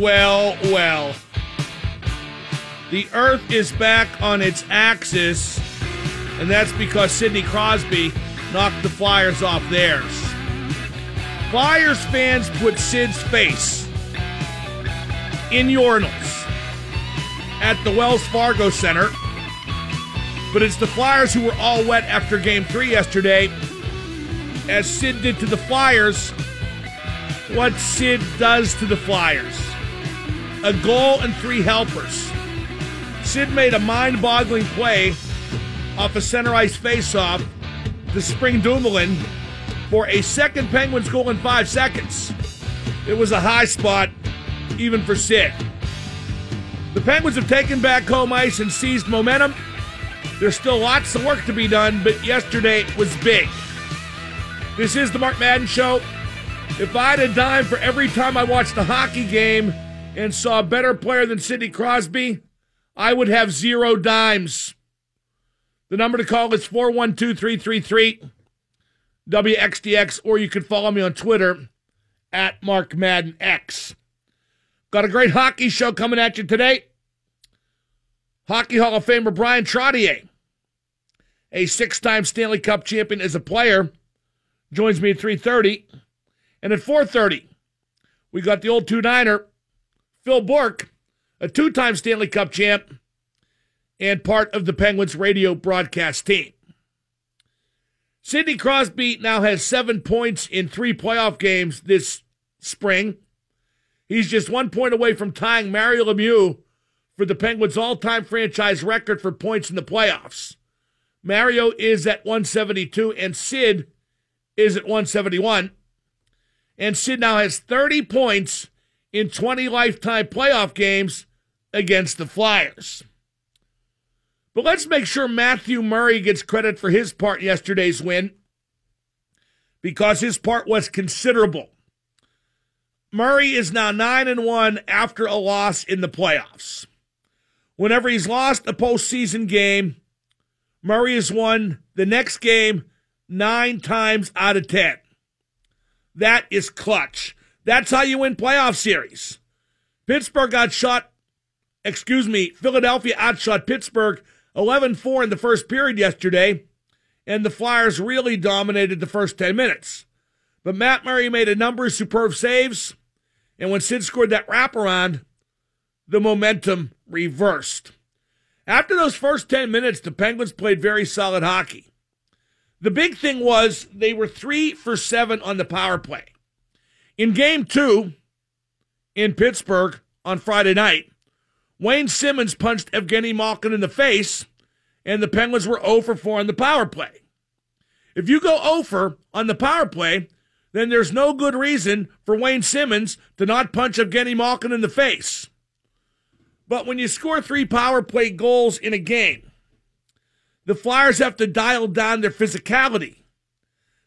well, well. The Earth is back on its axis, and that's because Sidney Crosby knocked the Flyers off theirs. Flyers fans put Sid's face in urinals at the Wells Fargo Center, but it's the Flyers who were all wet after game three yesterday, as Sid did to the Flyers what Sid does to the Flyers a goal and three helpers. Sid made a mind boggling play off a center ice faceoff to Spring Dumoulin for a second Penguins goal in five seconds. It was a high spot, even for Sid. The Penguins have taken back home ice and seized momentum. There's still lots of work to be done, but yesterday was big. This is the Mark Madden Show. If I had a dime for every time I watched a hockey game and saw a better player than Sidney Crosby, I would have zero dimes. The number to call is 412 333 WXDX, or you can follow me on Twitter at Mark Madden X. Got a great hockey show coming at you today. Hockey Hall of Famer Bryan Trottier, a six-time Stanley Cup champion as a player, joins me at 3:30, and at 4:30, we got the old two-niner, Phil Bourque, a two-time Stanley Cup champ and part of the Penguins radio broadcast team. Sidney Crosby now has seven points in three playoff games this spring. He's just one point away from tying Mario Lemieux for the Penguins' all time franchise record for points in the playoffs. Mario is at 172 and Sid is at 171. And Sid now has 30 points in 20 lifetime playoff games against the Flyers. But let's make sure Matthew Murray gets credit for his part yesterday's win because his part was considerable. Murray is now 9 and 1 after a loss in the playoffs. Whenever he's lost a postseason game, Murray has won the next game 9 times out of 10. That is clutch. That's how you win playoff series. Pittsburgh got shot, excuse me, Philadelphia outshot Pittsburgh 11 4 in the first period yesterday, and the Flyers really dominated the first 10 minutes. But Matt Murray made a number of superb saves, and when Sid scored that wraparound, the momentum reversed. After those first 10 minutes, the Penguins played very solid hockey. The big thing was they were three for seven on the power play. In game two in Pittsburgh on Friday night, Wayne Simmonds punched Evgeny Malkin in the face, and the Penguins were 0 for 4 on the power play. If you go 0 for on the power play, then there's no good reason for Wayne Simmonds to not punch Evgeny Malkin in the face. But when you score three power play goals in a game, the Flyers have to dial down their physicality.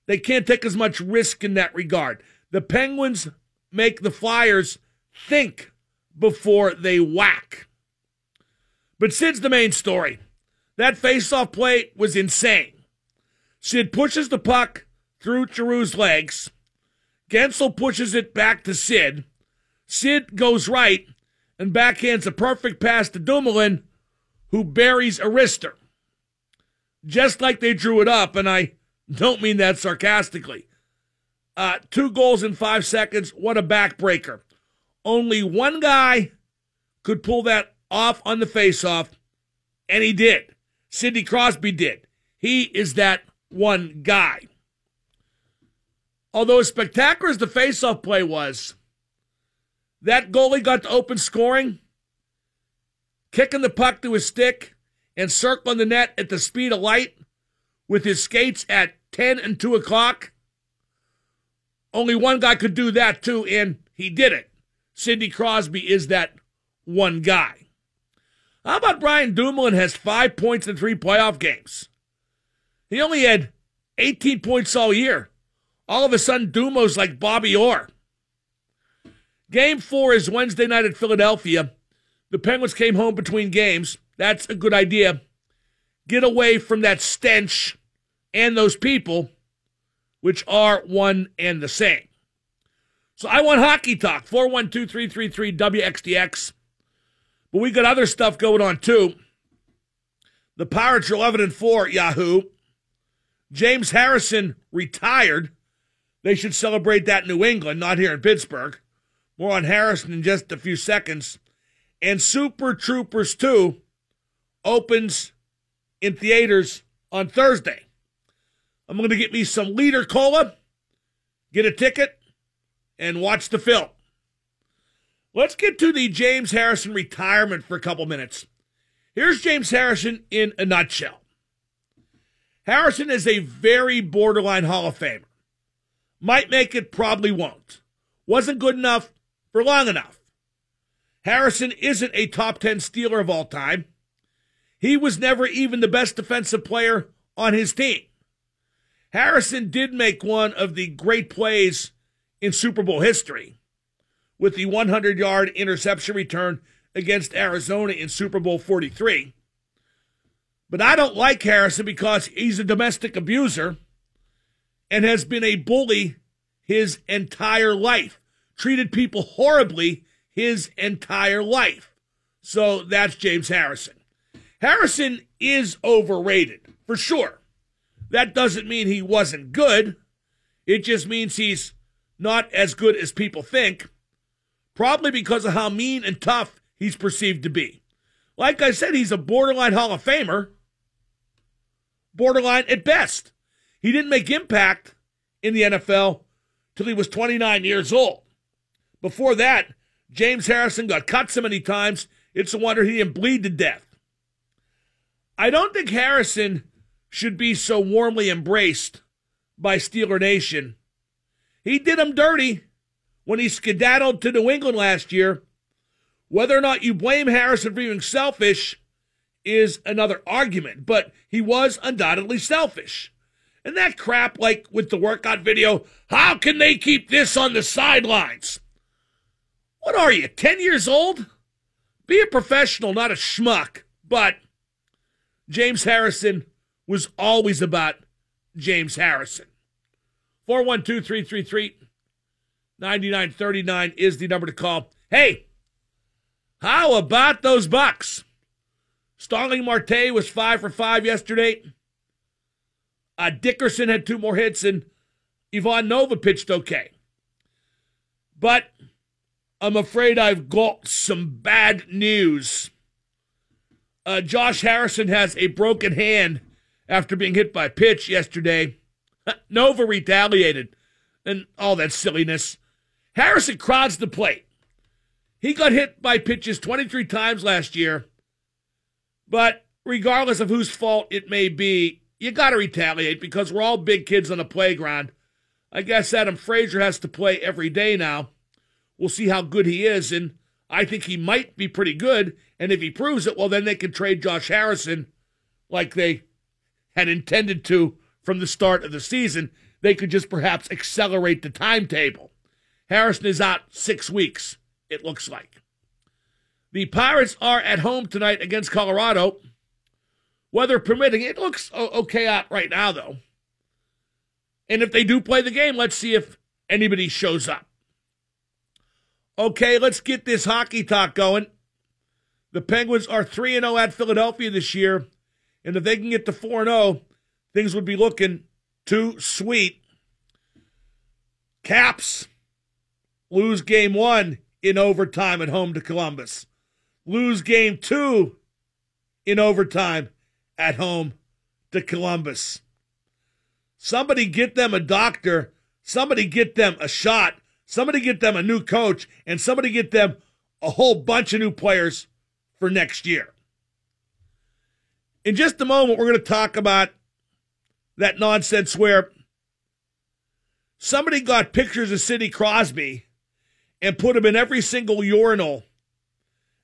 They can't take as much risk in that regard. The Penguins make the Flyers think before they whack. But Sid's the main story. That face-off play was insane. Sid pushes the puck through Giroux's legs. Guentzel pushes it back to Sid. Sid goes right and backhands a perfect pass to Dumoulin, who buries Arister. Just like they drew it up, and I don't mean that sarcastically. Uh, two goals in five seconds. What a backbreaker. Only one guy could pull that off on the faceoff, and he did. Sidney Crosby did. He is that one guy. Although as spectacular as the faceoff play was, that goalie got to open scoring, kicking the puck to his stick and circling the net at the speed of light with his skates at 10 and 2 o'clock. Only one guy could do that too, and he did it. Sidney Crosby is that one guy. How about Brian Dumoulin has five points in three playoff games? He only had 18 points all year. All of a sudden, Dumo's like Bobby Orr. Game four is Wednesday night at Philadelphia. The Penguins came home between games. That's a good idea. Get away from that stench and those people, which are one and the same. So I want hockey talk, 412 333 WXDX. But we got other stuff going on too. The Pirates are 11 and 4, Yahoo. James Harrison retired. They should celebrate that in New England, not here in Pittsburgh. More on Harrison in just a few seconds. And Super Troopers 2 opens in theaters on Thursday. I'm going to get me some liter cola, get a ticket, and watch the film. Let's get to the James Harrison retirement for a couple minutes. Here's James Harrison in a nutshell. Harrison is a very borderline Hall of Famer. Might make it, probably won't. Wasn't good enough for long enough. Harrison isn't a top 10 Steeler of all time. He was never even the best defensive player on his team. Harrison did make one of the great plays in Super Bowl history with the 100 yard interception return against Arizona in Super Bowl 43. But I don't like Harrison because he's a domestic abuser and has been a bully his entire life, treated people horribly his entire life. So that's James Harrison. Harrison is overrated, for sure. That doesn't mean he wasn't good. It just means he's not as good as people think, probably because of how mean and tough he's perceived to be. Like I said, he's a borderline Hall of Famer, borderline at best. He didn't make impact in the NFL till he was 29 years old. Before that, James Harrison got cut so many times, it's a wonder he didn't bleed to death. I don't think Harrison should be so warmly embraced by Steeler Nation he did him dirty when he skedaddled to New England last year. Whether or not you blame Harrison for being selfish is another argument, but he was undoubtedly selfish. And that crap, like with the workout video, how can they keep this on the sidelines? What are you, 10 years old? Be a professional, not a schmuck. But James Harrison was always about James Harrison. 412 333 9939 is the number to call. Hey, how about those Bucks? Starling Marte was five for five yesterday. Uh, Dickerson had two more hits, and Ivan Nova pitched okay. But I'm afraid I've got some bad news. Uh, Josh Harrison has a broken hand after being hit by a pitch yesterday. Nova retaliated and all that silliness. Harrison crowds the plate. He got hit by pitches 23 times last year. But regardless of whose fault it may be, you got to retaliate because we're all big kids on the playground. I guess Adam Frazier has to play every day now. We'll see how good he is, and I think he might be pretty good. And if he proves it, well, then they can trade Josh Harrison like they had intended to from the start of the season, they could just perhaps accelerate the timetable. Harrison is out six weeks, it looks like. The Pirates are at home tonight against Colorado. Weather permitting, it looks okay out right now, though. And if they do play the game, let's see if anybody shows up. Okay, let's get this hockey talk going. The Penguins are 3 0 at Philadelphia this year. And if they can get to 4 0, things would be looking too sweet. Caps lose game one in overtime at home to Columbus. Lose game two in overtime at home to Columbus. Somebody get them a doctor. Somebody get them a shot. Somebody get them a new coach. And somebody get them a whole bunch of new players for next year. In just a moment, we're going to talk about that nonsense where somebody got pictures of Sidney Crosby and put them in every single urinal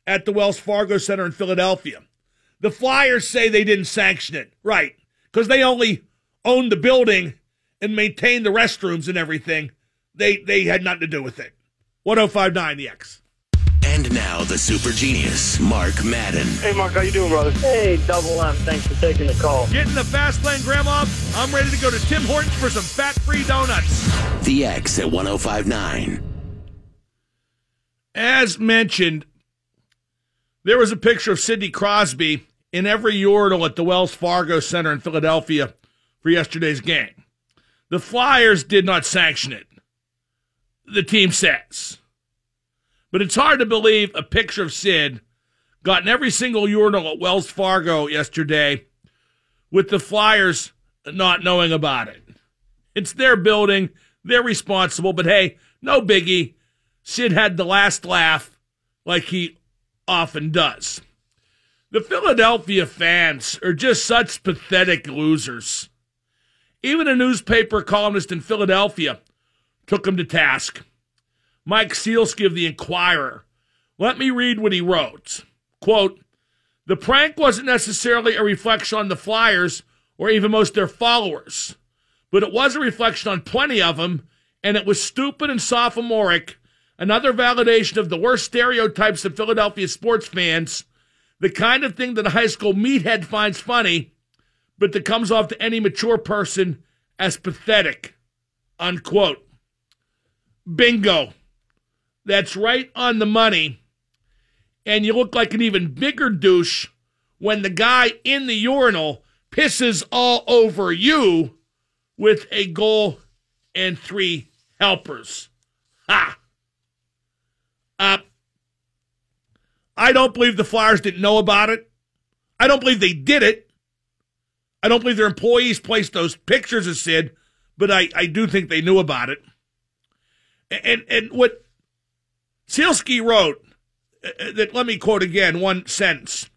at the Wells Fargo Center in Philadelphia. The Flyers say they didn't sanction it, right? Because they only owned the building and maintained the restrooms and everything. They they had nothing to do with it. 1059 the X. And now the super genius, Mark Madden. Hey, Mark, how you doing, brother? Hey, Double M, thanks for taking the call. Getting the fast lane, Grandma. I'm ready to go to Tim Hortons for some fat-free donuts. The X at 1059. as mentioned, there was a picture of Sidney Crosby in every urinal at the Wells Fargo Center in Philadelphia for yesterday's game. The Flyers did not sanction it, the team says. But it's hard to believe a picture of Sid got in every single urinal at Wells Fargo yesterday with the Flyers not knowing about it. It's their building, they're responsible, but hey, no biggie. Sid had the last laugh like he often does. The Philadelphia fans are just such pathetic losers. Even a newspaper columnist in Philadelphia took him to task. Mike Sielski of the Inquirer. Let me read what he wrote. Quote, the prank wasn't necessarily a reflection on the Flyers or even most their followers, but it was a reflection on plenty of them, and it was stupid and sophomoric, another validation of the worst stereotypes of Philadelphia sports fans, the kind of thing that a high school meathead finds funny, but that comes off to any mature person as pathetic. Unquote. Bingo. That's right on the money. And you look like an even bigger douche when the guy in the urinal pisses all over you with a goal and three helpers. Ha! Uh, I don't believe the Flyers didn't know about it. I don't believe they did it. I don't believe their employees placed those pictures of Sid, but I, I do think they knew about it. And and what Sielski wrote, uh, uh, that let me quote again one sentence.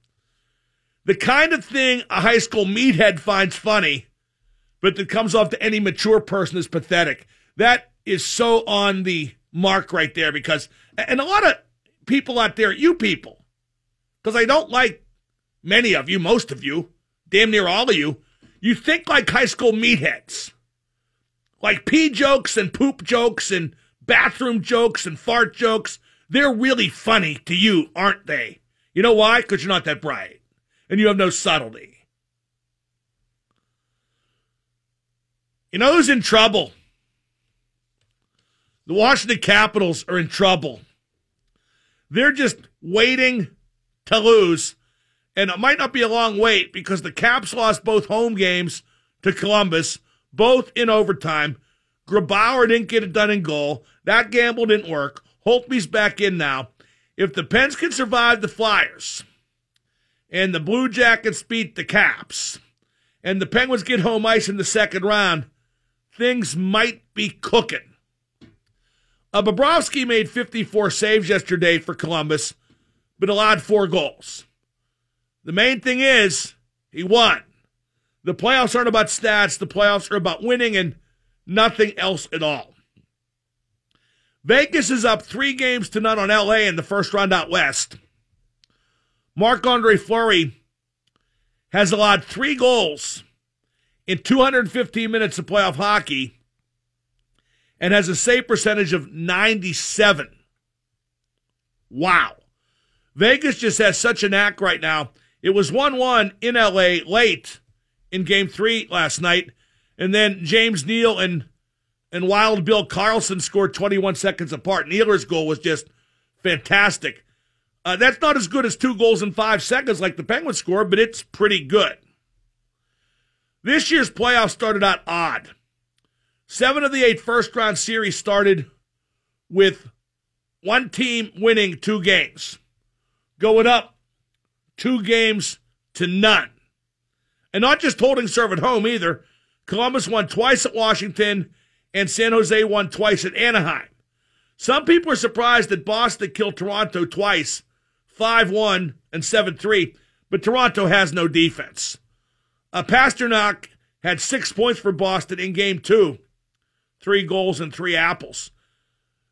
The kind of thing a high school meathead finds funny, but that comes off to any mature person is pathetic. That is so on the mark right there because, and a lot of people out there, you people, because I don't like many of you, most of you, damn near all of you, you think like high school meatheads. Like pee jokes and poop jokes and bathroom jokes and fart jokes. They're really funny to you, aren't they? You know why? Because you're not that bright and you have no subtlety. You know who's in trouble? The Washington Capitals are in trouble. They're just waiting to lose. And it might not be a long wait because the Caps lost both home games to Columbus, both in overtime. Grubauer didn't get it done in goal. That gamble didn't work. Holtby's back in now. If the Pens can survive the Flyers, and the Blue Jackets beat the Caps, and the Penguins get home ice in the second round, things might be cooking. Uh, Bobrovsky made 54 saves yesterday for Columbus, but allowed four goals. The main thing is he won. The playoffs aren't about stats, the playoffs are about winning and nothing else at all. Vegas is up three games to none on LA in the first round out west. Marc Andre Fleury has allowed three goals in 215 minutes of playoff hockey and has a save percentage of 97. Wow. Vegas just has such a knack right now. It was 1 1 in LA late in game three last night. And then James Neal and and Wild Bill Karlsson scored 21 seconds apart. Neal's goal was just fantastic. Uh, that's not as good as two goals in five seconds like the Penguins scored, but it's pretty good. This year's playoffs started out odd. Seven of the eight first round series started with one team winning two games, going up two games to none. And not just holding serve at home either. Columbus won twice at Washington, and San Jose won twice at Anaheim. Some people are surprised that Boston killed Toronto twice 5 1 and 7 3, but Toronto has no defense. Uh, Pastrnak had six points for Boston in game two, three goals and three apples.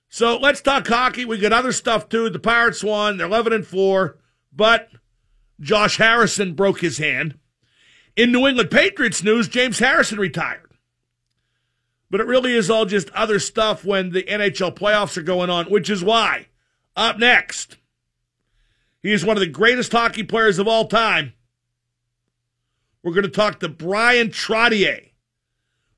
So let's talk hockey. We got other stuff too. The Pirates won, they're 11 and 4, but Josh Harrison broke his hand. In New England Patriots news, James Harrison retired. But it really is all just other stuff when the NHL playoffs are going on, which is why, up next, he is one of the greatest hockey players of all time. We're going to talk to Bryan Trottier.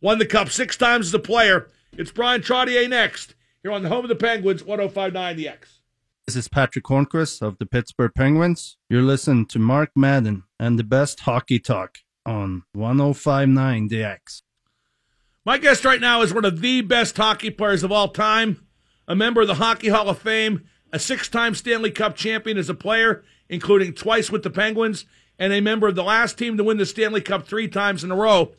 Won the Cup six times as a player. It's Bryan Trottier next here on the home of the Penguins, 1059 The X. This is Patrick Hornqvist of the Pittsburgh Penguins. You're listening to Mark Madden and the best hockey talk on 1059 The X. My guest right now is one of the best hockey players of all time, a member of the Hockey Hall of Fame, a six time Stanley Cup champion as a player, including twice with the Penguins, and a member of the last team to win the Stanley Cup three times in a row.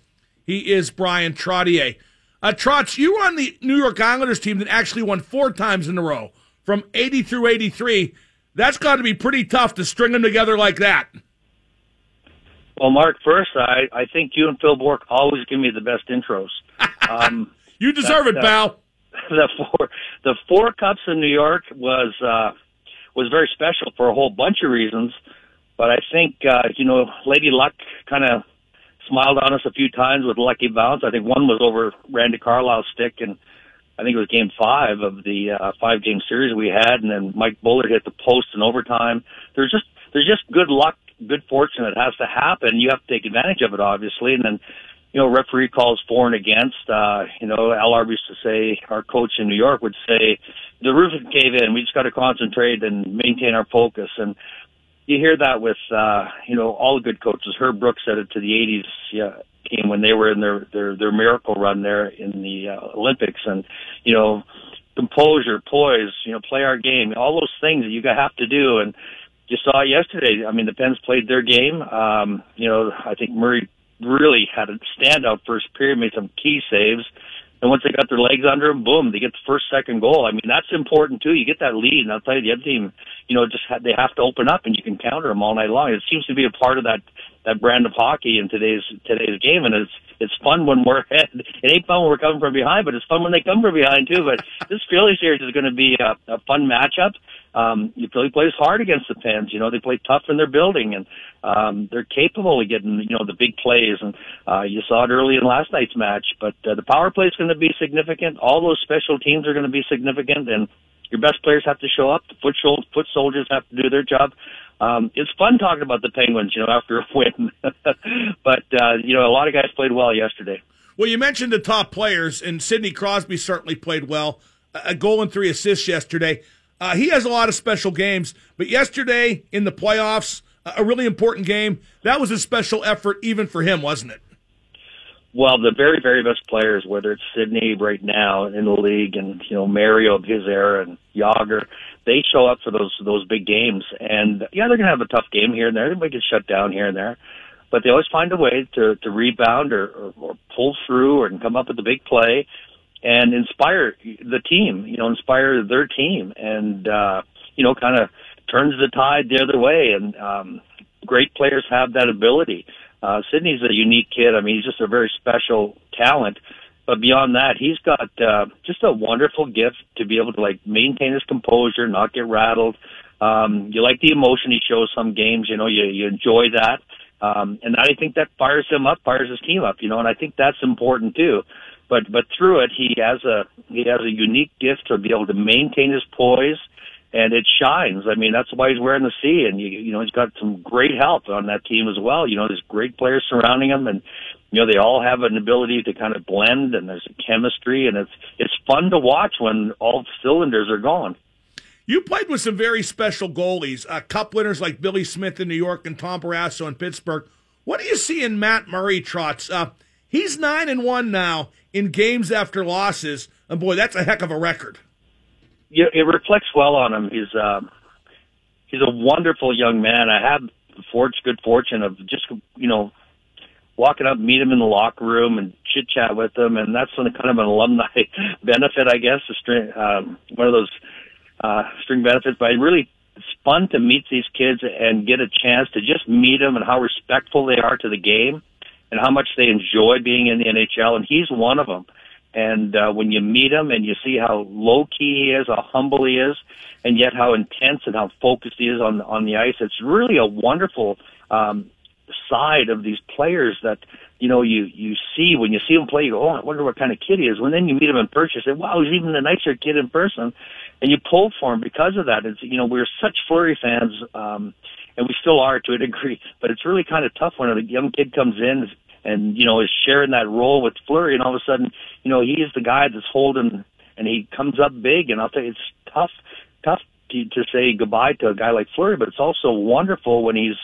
He is Bryan Trottier. Uh, Trots, you were on the New York Islanders team that actually won four times in a row from 80 through 83. That's got to be pretty tough to string them together like that. Well, Mark, first, I, I think you and Phil Bourque always give me the best intros. Um, you deserve that, it, pal. The four, the four cups in New York was uh, was very special for a whole bunch of reasons. But I think uh, you know, Lady Luck kind of smiled on us a few times with lucky bounce. I think one was over Randy Carlyle's stick, and I think it was Game Five of the uh, five game series we had, and then Mike Bullard hit the post in overtime. There's just there's just good luck, good fortune that has to happen. You have to take advantage of it, obviously, and then you know, referee calls for and against. Uh, you know, LR used to say, our coach in New York would say, the roof cave in. We just got to concentrate and maintain our focus. And you hear that with, uh, you know, all the good coaches. Herb Brooks said it to the 80s yeah, team when they were in their, their, their miracle run there in the uh, Olympics. And, you know, composure, poise, you know, play our game, all those things that you have to do. And you saw yesterday. I mean, the Pens played their game. Um, you know, I think Murray really had a standout first period, made some key saves. And once they got their legs under them, boom, they get the first, second goal. I mean, that's important too. You get that lead, and I'll tell you, the other team, you know, just ha- they have to open up, and you can counter them all night long. It seems to be a part of that that brand of hockey in today's today's game, and it's it's fun when we're ahead. It ain't fun when we're coming from behind, but it's fun when they come from behind too. But this Philly series is going to be a, a fun matchup um, Philly plays hard against the Pens. You know, they play tough in their building, and um, they're capable of getting you know the big plays. And uh, you saw it early in last night's match. But uh, the power play is going to be significant. All those special teams are going to be significant, and your best players have to show up. The foot, foot soldiers have to do their job. Um, it's fun talking about the Penguins, you know, after a win. but uh, you know, a lot of guys played well yesterday. Well, you mentioned the top players, and Sidney Crosby certainly played well. A goal and three assists yesterday. Uh, he has a lot of special games, but yesterday in the playoffs, a really important game. That was a special effort even for him, wasn't it? Well, the very, very best players, whether it's Sidney right now in the league and, you know, Mario of his era and Jagr, they show up for those, those big games. And yeah, they're going to have a tough game here and there. They might get shut down here and there, but they always find a way to, to rebound or, or, or pull through or come up with a big play and inspire the team, you know, inspire their team and, uh, you know, kind of turns the tide the other way. And, um, great players have that ability. Uh, Sidney's a unique kid. I mean, he's just a very special talent. But beyond that, he's got uh, just a wonderful gift to be able to like maintain his composure, not get rattled. Um, you like the emotion he shows some games. You know, you you enjoy that, um, and I think that fires him up, fires his team up. You know, and I think that's important too but but through it he has a he has a unique gift to be able to maintain his poise and it shines. I mean, that's why he's wearing the C, and you, you know he's got some great help on that team as well. You know, there's great players surrounding him, and you know they all have an ability to kind of blend, and there's a chemistry, and it's it's fun to watch when all cylinders are going. You played with some very special goalies, uh, cup winners like Billy Smith in New York and Tom Barrasso in Pittsburgh. What do you see in Matt Murray, Trots? Uh, he's nine and one now in games after losses. And boy, that's a heck of a record. Yeah, it reflects well on him. He's uh, he's a wonderful young man. I had the fortune, good fortune of just you know walking up, meet him in the locker room, and chit chat with him, and that's kind of an alumni benefit, I guess. A string, um, one of those uh, string benefits, but it really. It's fun to meet these kids and get a chance to just meet them and how respectful they are to the game and how much they enjoy being in the NHL, and he's one of them. And uh, when you meet him and you see how low key he is, how humble he is, and yet how intense and how focused he is on on the ice, it's really a wonderful um, side of these players that you know you you see when you see him play. You go, oh, I wonder what kind of kid he is. When then you meet him in person, you say, wow, he's even a nicer kid in person, and you pull for him because of that. It's you know we're such Fleury fans. um and we still are to a degree, but it's really kind of tough when a young kid comes in, and you know is sharing that role with Fleury, and all of a sudden, you know, he's the guy that's holding, and he comes up big, and I'll tell you, it's tough, tough to, to say goodbye to a guy like Fleury, but it's also wonderful when he's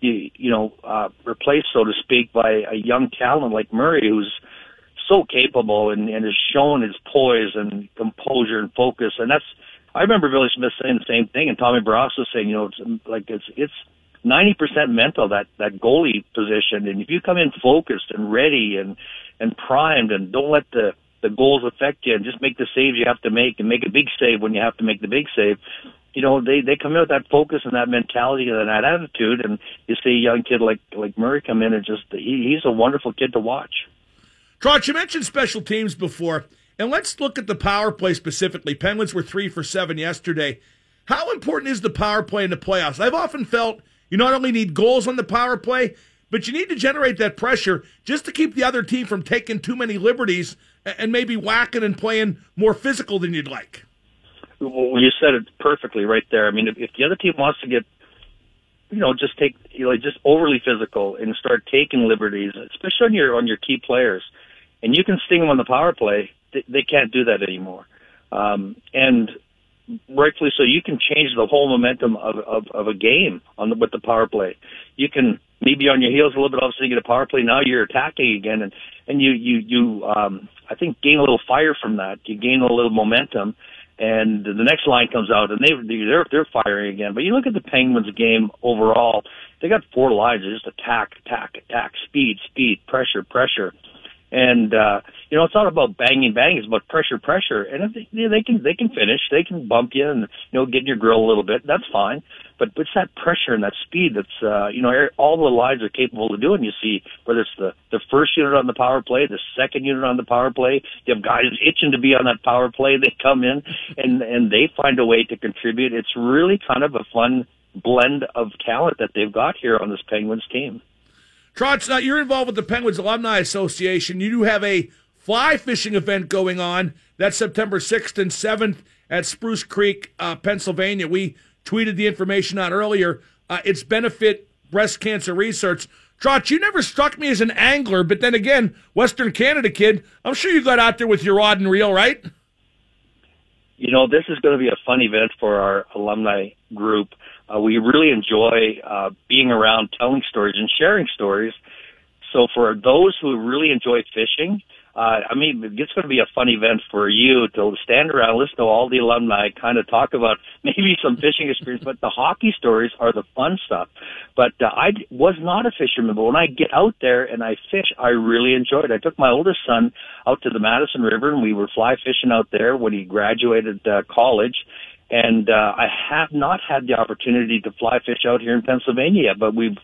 you, you know uh, replaced, so to speak, by a young talent like Murray, who's so capable and, and has shown his poise and composure and focus. And that's I remember Billy Smith saying the same thing, and Tommy Barrasso saying, you know, it's like it's it's ninety percent mental that that goalie position, and if you come in focused and ready and and primed, and don't let the the goals affect you, and just make the saves you have to make, and make a big save when you have to make the big save. You know, they they come in with that focus and that mentality and that attitude, and you see a young kid like like Murray come in and just he, he's a wonderful kid to watch. Trots, you mentioned special teams before, and let's look at the power play specifically. Penguins were three for seven yesterday. How important is the power play in the playoffs? I've often felt you not only need goals on the power play, but you need to generate that pressure just to keep the other team from taking too many liberties and maybe whacking and playing more physical than you'd like. Well, you said it perfectly right there. I mean, if, if the other team wants to get, you know, just take, you know, just overly physical and start taking liberties, especially on your on your key players, and you can sting them on the power play, they, they can't do that anymore. Um, and rightfully so, you can change the whole momentum of, of, of a game on the, with the power play. You can maybe on your heels a little bit, obviously you get a power play. Now you're attacking again, and and you you you um, I think gain a little fire from that. You gain a little momentum, and the next line comes out, and they they're they're firing again. But you look at the Penguins game overall; they got four lines. They just attack, attack, attack, speed, speed, pressure, pressure. And uh, you know, it's not about banging, banging. It's about pressure, pressure. And if they, they can, they can finish. They can bump you and you know get in your grill a little bit. That's fine. But but it's that pressure and that speed that's uh, you know all the lines are capable of doing. You see whether it's the the first unit on the power play, the second unit on the power play. You have guys itching to be on that power play. They come in and and they find a way to contribute. It's really kind of a fun blend of talent that they've got here on this Penguins team. Trotz, uh, you're involved with the Penguins Alumni Association. You do have a fly fishing event going on. That's September 6th and 7th at Spruce Creek, uh, Pennsylvania. We tweeted the information out earlier. Uh, it's benefit breast cancer research. Trotz, you never struck me as an angler, but then again, Western Canada kid, I'm sure you got out there with your rod and reel, right? You know, this is going to be a fun event for our alumni group. Uh, we really enjoy uh, being around telling stories and sharing stories. So for those who really enjoy fishing, uh, I mean, it's going to be a fun event for you to stand around, listen to all the alumni, kind of talk about maybe some fishing experience, but the hockey stories are the fun stuff. But uh, I was not a fisherman, but when I get out there and I fish, I really enjoy it. I took my oldest son out to the Madison River, and we were fly fishing out there when he graduated uh, college and uh, I have not had the opportunity to fly fish out here in Pennsylvania but we've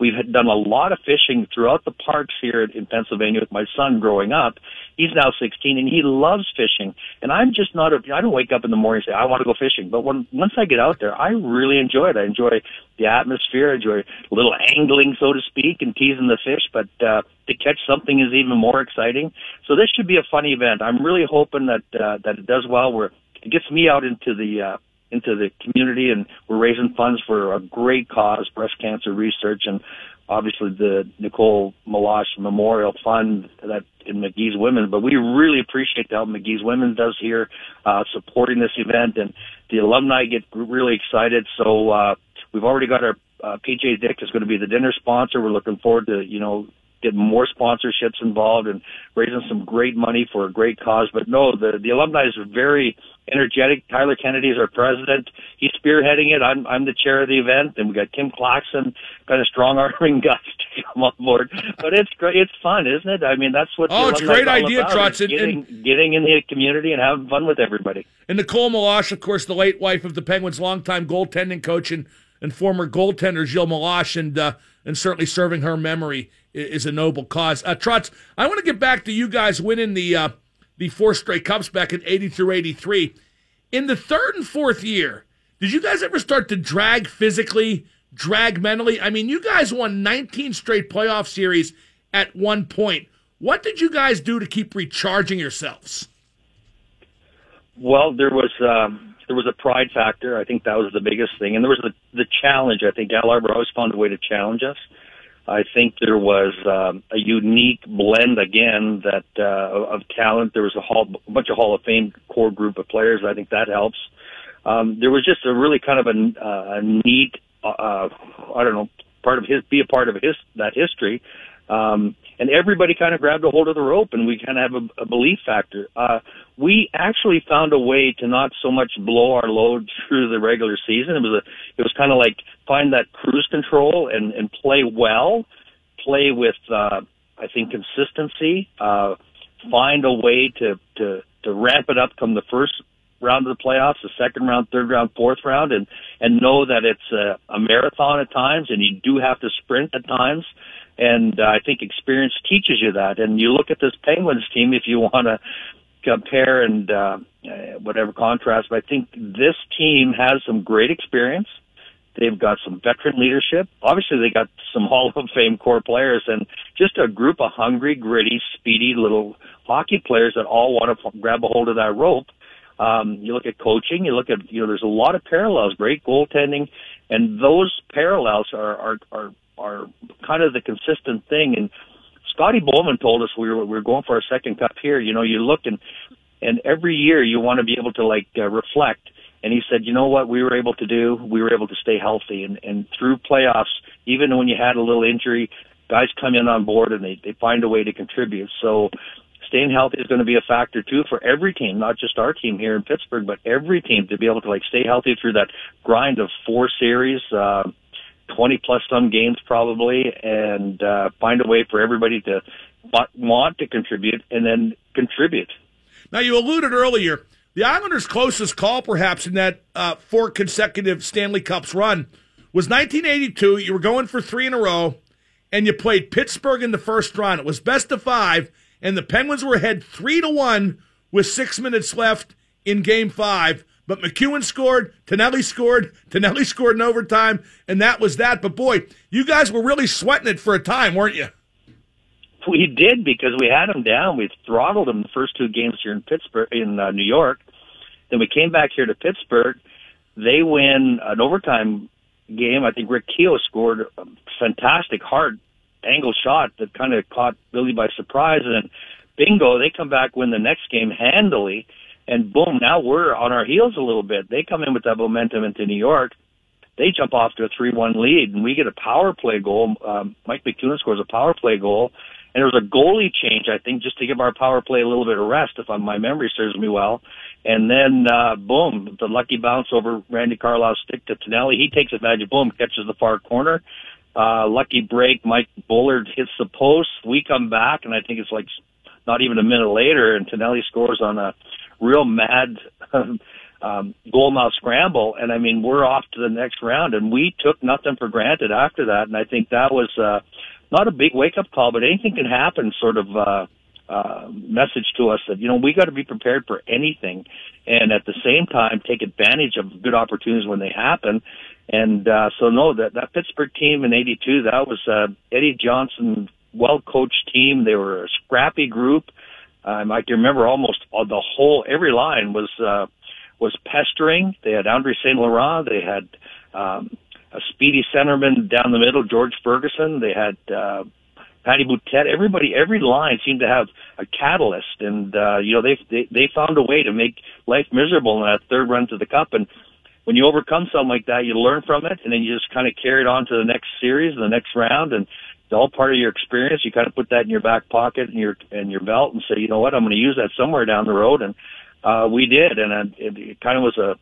we've done a lot of fishing throughout the parks here in Pennsylvania with my son growing up. He's now 16 and he loves fishing. And I'm just not a, I don't wake up in the morning and say, I want to go fishing. But when, once I get out there, I really enjoy it. I enjoy the atmosphere. I enjoy a little angling, so to speak, and teasing the fish. But, uh, to catch something is even more exciting. So this should be a fun event. I'm really hoping that, uh, that it does well. We're, it gets me out into the uh, into the community, and we're raising funds for a great cause, breast cancer research, and obviously the Nicole Meloche Memorial Fund that in Magee-Womens. But we really appreciate the help Magee-Womens does here, uh, supporting this event, and the alumni get really excited. So uh, we've already got our uh, PJ Dick is going to be the dinner sponsor. We're looking forward to you know get more sponsorships involved and raising some great money for a great cause. But no, the the alumni is very energetic. Tyler Kennedy is our president. He's spearheading it. I'm I'm the chair of the event, and we got Kim Claxton, kind of strong arming guys to come on board. But it's great. It's fun, isn't it? I mean, that's what. Oh, it's a great idea, Trotz. Getting, and, getting in the community and having fun with everybody. And Nicole Meloche, of course, the late wife of the Penguins' longtime goaltending coach and and former goaltender Gilles Meloche, and uh, and certainly serving her memory is a noble cause. Uh, Trotz, I want to get back to you guys winning the uh, the four straight cups back in eighty through eighty three. In the third and fourth year, did you guys ever start to drag physically, drag mentally? I mean, you guys won nineteen straight playoff series at one point. What did you guys do to keep recharging yourselves? Well, there was. Um there was a pride factor. I think that was the biggest thing, and there was the the challenge. I think Al Arbour always found a way to challenge us. I think there was um, a unique blend again that uh, of talent. There was a, hall, a bunch of Hall of Fame core group of players. I think that helps. um, there was just a really kind of a, uh, a neat, uh, I don't know, part of his, be a part of his that history. Um, and everybody kind of grabbed a hold of the rope, and we kind of have a, a belief factor. Uh, we actually found a way to not so much blow our load through the regular season. It was a, it was kind of like find that cruise control and and play well, play with, uh, I think, consistency. Uh, find a way to to to ramp it up come the first round of the playoffs, the second round, third round, fourth round, and and know that it's a, a marathon at times, and you do have to sprint at times. And uh, I think experience teaches you that. And you look at this Penguins team, if you want to compare and uh, whatever contrast, but I think this team has some great experience. They've got some veteran leadership. Obviously, they got some Hall of Fame core players and just a group of hungry, gritty, speedy little hockey players that all want to grab a hold of that rope. Um, you look at coaching, you look at, you know, there's a lot of parallels, great goaltending, and those parallels are, are, are, are kind of the consistent thing. And Scotty Bowman told us we were, we were going for our second cup here. You know, you look and, and every year you want to be able to like uh, reflect and he said, you know what we were able to do? We were able to stay healthy. And, and through playoffs, even when you had a little injury, guys come in on board and they, they find a way to contribute. So staying healthy is going to be a factor too for every team, not just our team here in Pittsburgh, but every team to be able to like stay healthy through that grind of four series, uh, 20 plus some games probably, and uh, find a way for everybody to want to contribute and then contribute. Now, you alluded earlier the Islanders' closest call, perhaps, in that uh, four consecutive Stanley Cups run was 1982. You were going for three in a row, and you played Pittsburgh in the first round. It was best of five, and the Penguins were ahead three to one with six minutes left in Game Five. But McEwen scored, Tonelli scored, Tonelli scored in overtime, and that was that. But boy, you guys were really sweating it for a time, weren't you? We did because we had them down. We throttled them the first two games here in Pittsburgh, in uh, New York. Then we came back here to Pittsburgh. They win an overtime game. I think Rick Kehoe scored a fantastic hard angle shot that kind of caught Billy by surprise. And then bingo, they come back, win the next game handily. And boom, now we're on our heels a little bit. They come in with that momentum into New York. They jump off to a 3-1 lead and we get a power play goal. Um, Mike McEwen scores a power play goal and there was a goalie change, I think, just to give our power play a little bit of rest, if my memory serves me well. And then, uh, boom, the lucky bounce over Randy Carlyle's stick to Tonelli. He takes advantage, boom, catches the far corner. Uh, lucky break, Mike Bullard hits the post. We come back, and I think it's like not even a minute later, and Tonelli scores on a real mad um, goal mouth scramble. And I mean, we're off to the next round, and we took nothing for granted after that. And I think that was, uh, not a big wake up call, but anything can happen sort of uh, uh, message to us that, you know, we got to be prepared for anything and at the same time take advantage of good opportunities when they happen. And uh, so, no, that, that Pittsburgh team in 82, that was uh, Eddie Johnston, well coached team. They were a scrappy group. Um, I can remember almost the whole, every line was, uh, was pestering. They had Andre St. Laurent. They had, um, a speedy centerman down the middle, George Ferguson. They had uh, Patty Boutette. Everybody, every line seemed to have a catalyst, and uh, you know they, they they found a way to make life miserable in that third run to the cup. And when you overcome something like that, you learn from it, and then you just kind of carry it on to the next series the next round, and it's all part of your experience. You kind of put that in your back pocket and your and your belt, and say, you know what, I'm going to use that somewhere down the road. And uh, we did, and uh, it, it kind of was a,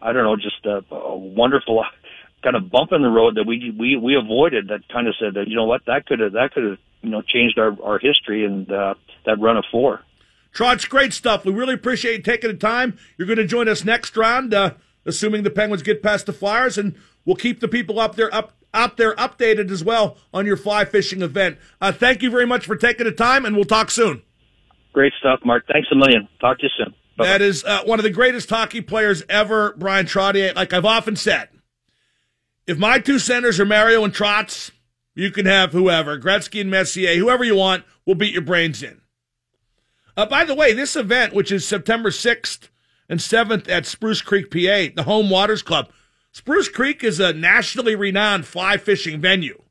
I don't know, just a, a wonderful kind of bump in the road that we we we avoided that kind of said that you know what that could have that could have you know changed our our history and uh, that run of four. Trotz, great stuff. We really appreciate you taking the time. You're going to join us next round, uh, assuming the Penguins get past the Flyers, and we'll keep the people up there up out there updated as well on your fly fishing event. Uh, thank you very much for taking the time, and we'll talk soon. Great stuff, Mark. Thanks a million. Talk to you soon. Bye-bye. That is uh, one of the greatest hockey players ever, Bryan Trottier. Like I've often said, if my two centers are Mario and Trotz, you can have whoever, Gretzky and Messier, whoever you want, will beat your brains in. Uh, by the way, this event, which is September 6th and 7th at Spruce Creek, PA, the Home Waters Club. Spruce Creek is a nationally renowned fly fishing venue.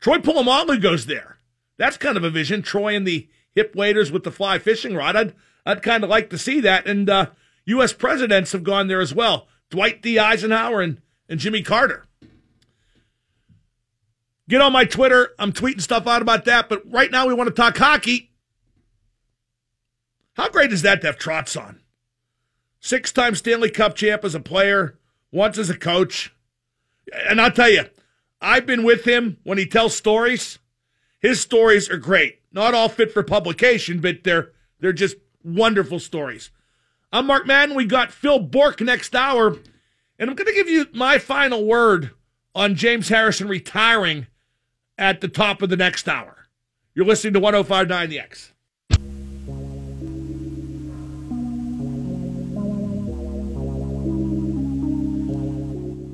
Troy Polamalu goes there. That's kind of a vision. Troy and the hip waders with the fly fishing rod. I'd, I'd kind of like to see that. And, uh, U.S. presidents have gone there as well Dwight D. Eisenhower and, and Jimmy Carter. Get on my Twitter. I'm tweeting stuff out about that. But right now, we want to talk hockey. How great is that to have Trotz on? Six time Stanley Cup champ as a player, once as a coach. And I'll tell you, I've been with him when he tells stories. His stories are great. Not all fit for publication, but they're they're just wonderful stories. I'm Mark Madden. We got Phil Bourque next hour, and I'm going to give you my final word on James Harrison retiring at the top of the next hour. You're listening to 1059 The X.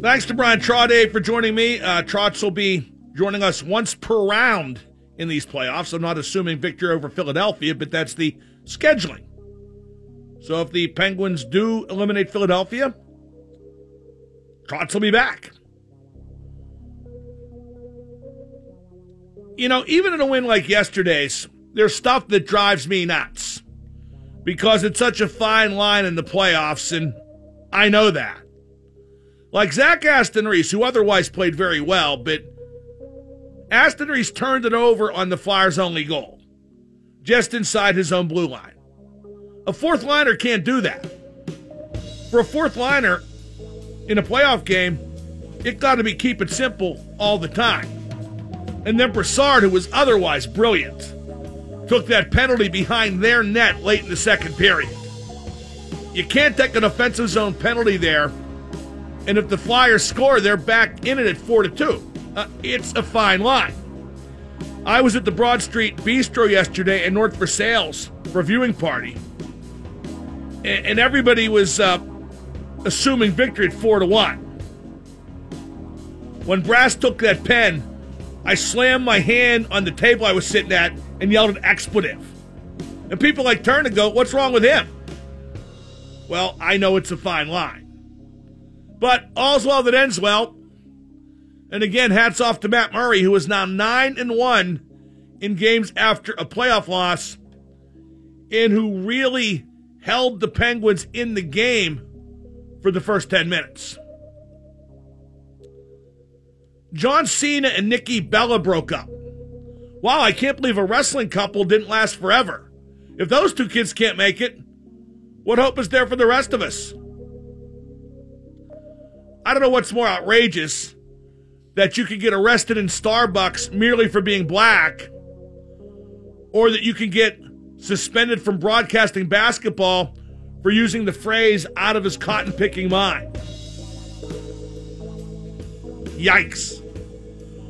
Thanks to Bryan Trottier for joining me. Uh, will be joining us once per round in these playoffs. I'm not assuming victory over Philadelphia, but that's the scheduling. So if the Penguins do eliminate Philadelphia, Trots will be back. You know, even in a win like yesterday's, there's stuff that drives me nuts because it's such a fine line in the playoffs, and I know that. Like Zach Aston Reese, who otherwise played very well, but Aston Reese turned it over on the Flyers' only goal, just inside his own blue line. A fourth liner can't do that. For a fourth liner in a playoff game, it got to be keep it simple all the time. And then Brassard, who was otherwise brilliant, took that penalty behind their net late in the second period. You can't take an offensive zone penalty there, and if the Flyers score, they're back in it at four to two. Uh, it's a fine line. I was at the Broad Street Bistro yesterday in North Versailles for a viewing party, and, and everybody was uh, assuming victory at four to one. When Brass took that pen, I slammed my hand on the table I was sitting at and yelled an expletive. And people like turn and go, "What's wrong with him?" Well, I know it's a fine line, but all's well that ends well. And again, hats off to Matt Murray, who is now 9 and 1 in games after a playoff loss, and who really held the Penguins in the game for the first 10 minutes. John Cena and Nikki Bella broke up. Wow, I can't believe a wrestling couple didn't last forever. If those two kids can't make it, what hope is there for the rest of us? I don't know what's more outrageous that you can get arrested in Starbucks merely for being black, or that you can get suspended from broadcasting basketball for using the phrase out of his cotton picking mind. Yikes.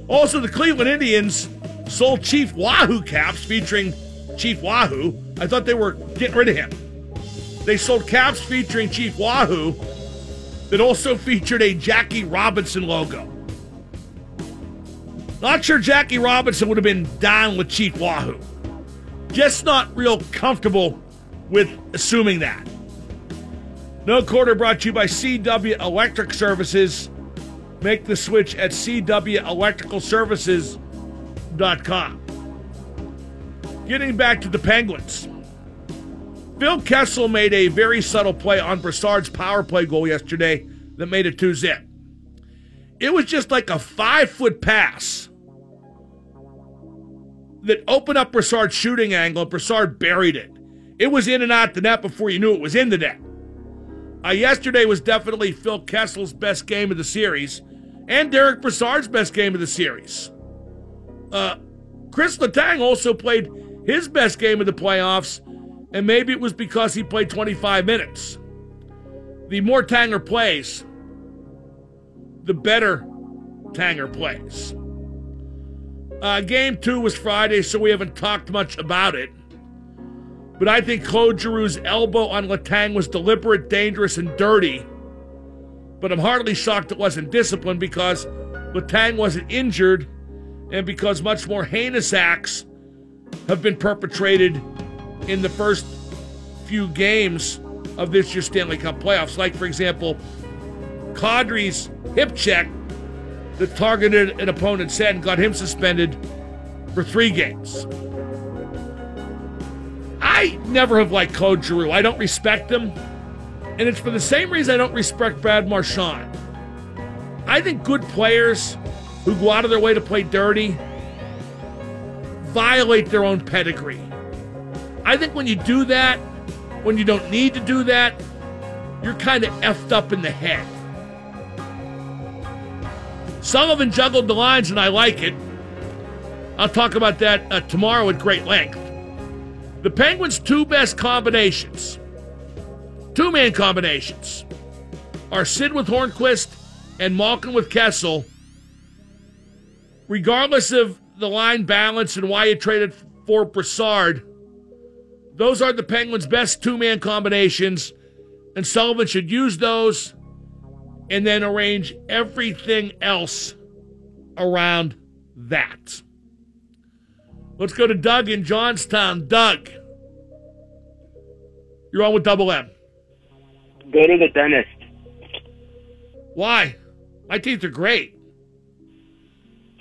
Also, the Cleveland Indians sold Chief Wahoo caps featuring Chief Wahoo. I thought they were getting rid of him. They sold caps featuring Chief Wahoo that also featured a Jackie Robinson logo. Not sure Jackie Robinson would have been down with Chief Wahoo. Just not real comfortable with assuming that. No quarter brought to you by CW Electric Services. Make the switch at CWElectricalServices.com. Getting back to the Penguins. Phil Kessel made a very subtle play on Brassard's power play goal yesterday that made it 2 zip. It was just like a five foot pass that opened up Brassard's shooting angle, and Brassard buried it. It was in and out the net before you knew it was in the net. Uh, yesterday was definitely Phil Kessel's best game of the series, and Derek Brassard's best game of the series. Uh, Chris Letang also played his best game of the playoffs, and maybe it was because he played 25 minutes. The more Tanger plays, the better Tanger plays. Uh, game two was Friday, so we haven't talked much about it. But I think Claude Giroux's elbow on Letang was deliberate, dangerous, and dirty. But I'm hardly shocked it wasn't disciplined because Letang wasn't injured and because much more heinous acts have been perpetrated in the first few games of this year's Stanley Cup playoffs. Like, for example, Kadri's hip check that targeted an opponent's head and got him suspended for three games. I never have liked Claude Giroux. I don't respect him. And it's for the same reason I don't respect Brad Marchand. I think good players who go out of their way to play dirty violate their own pedigree. I think when you do that, when you don't need to do that, you're kind of effed up in the head. Sullivan juggled the lines, and I like it. I'll talk about that uh, tomorrow at great length. The Penguins' two best combinations, two man combinations, are Sid with Hornqvist and Malkin with Kessel. Regardless of the line balance and why you traded for Brassard, those are the Penguins' best two man combinations, and Sullivan should use those and then arrange everything else around that. Let's go to Doug in Johnstown. Doug, you're on with Double M. Go to the dentist. Why? My teeth are great.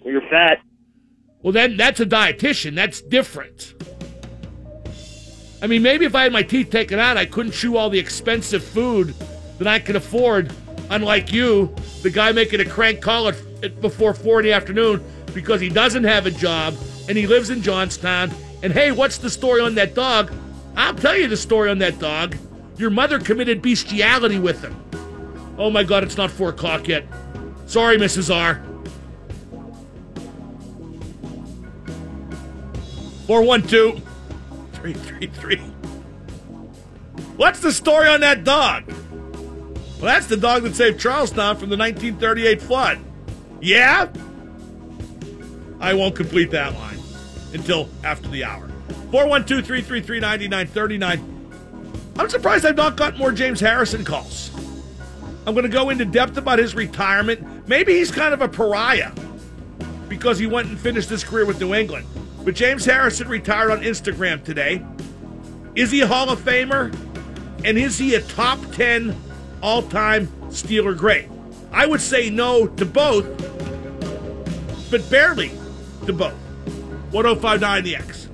You're fat. Well, then that's a dietitian. That's different. I mean, maybe if I had my teeth taken out, I couldn't chew all the expensive food that I can afford. Unlike you, the guy making a crank call at, before four in the afternoon because he doesn't have a job and he lives in Johnstown. And hey, what's the story on that dog? I'll tell you the story on that dog. Your mother committed bestiality with him. Oh my God, it's not four o'clock yet. Sorry, Mrs. R. 412 333. What's the story on that dog? Well, that's the dog that saved Charlestown from the 1938 flood. Yeah? I won't complete that line until after the hour. 412 333 9939. I'm surprised I've not gotten more James Harrison calls. I'm going to go into depth about his retirement. Maybe he's kind of a pariah because he went and finished his career with New England. But James Harrison retired on Instagram today. Is he a Hall of Famer? And is he a top 10 all time Steeler great? I would say no to both, but barely to both. 1059 The X.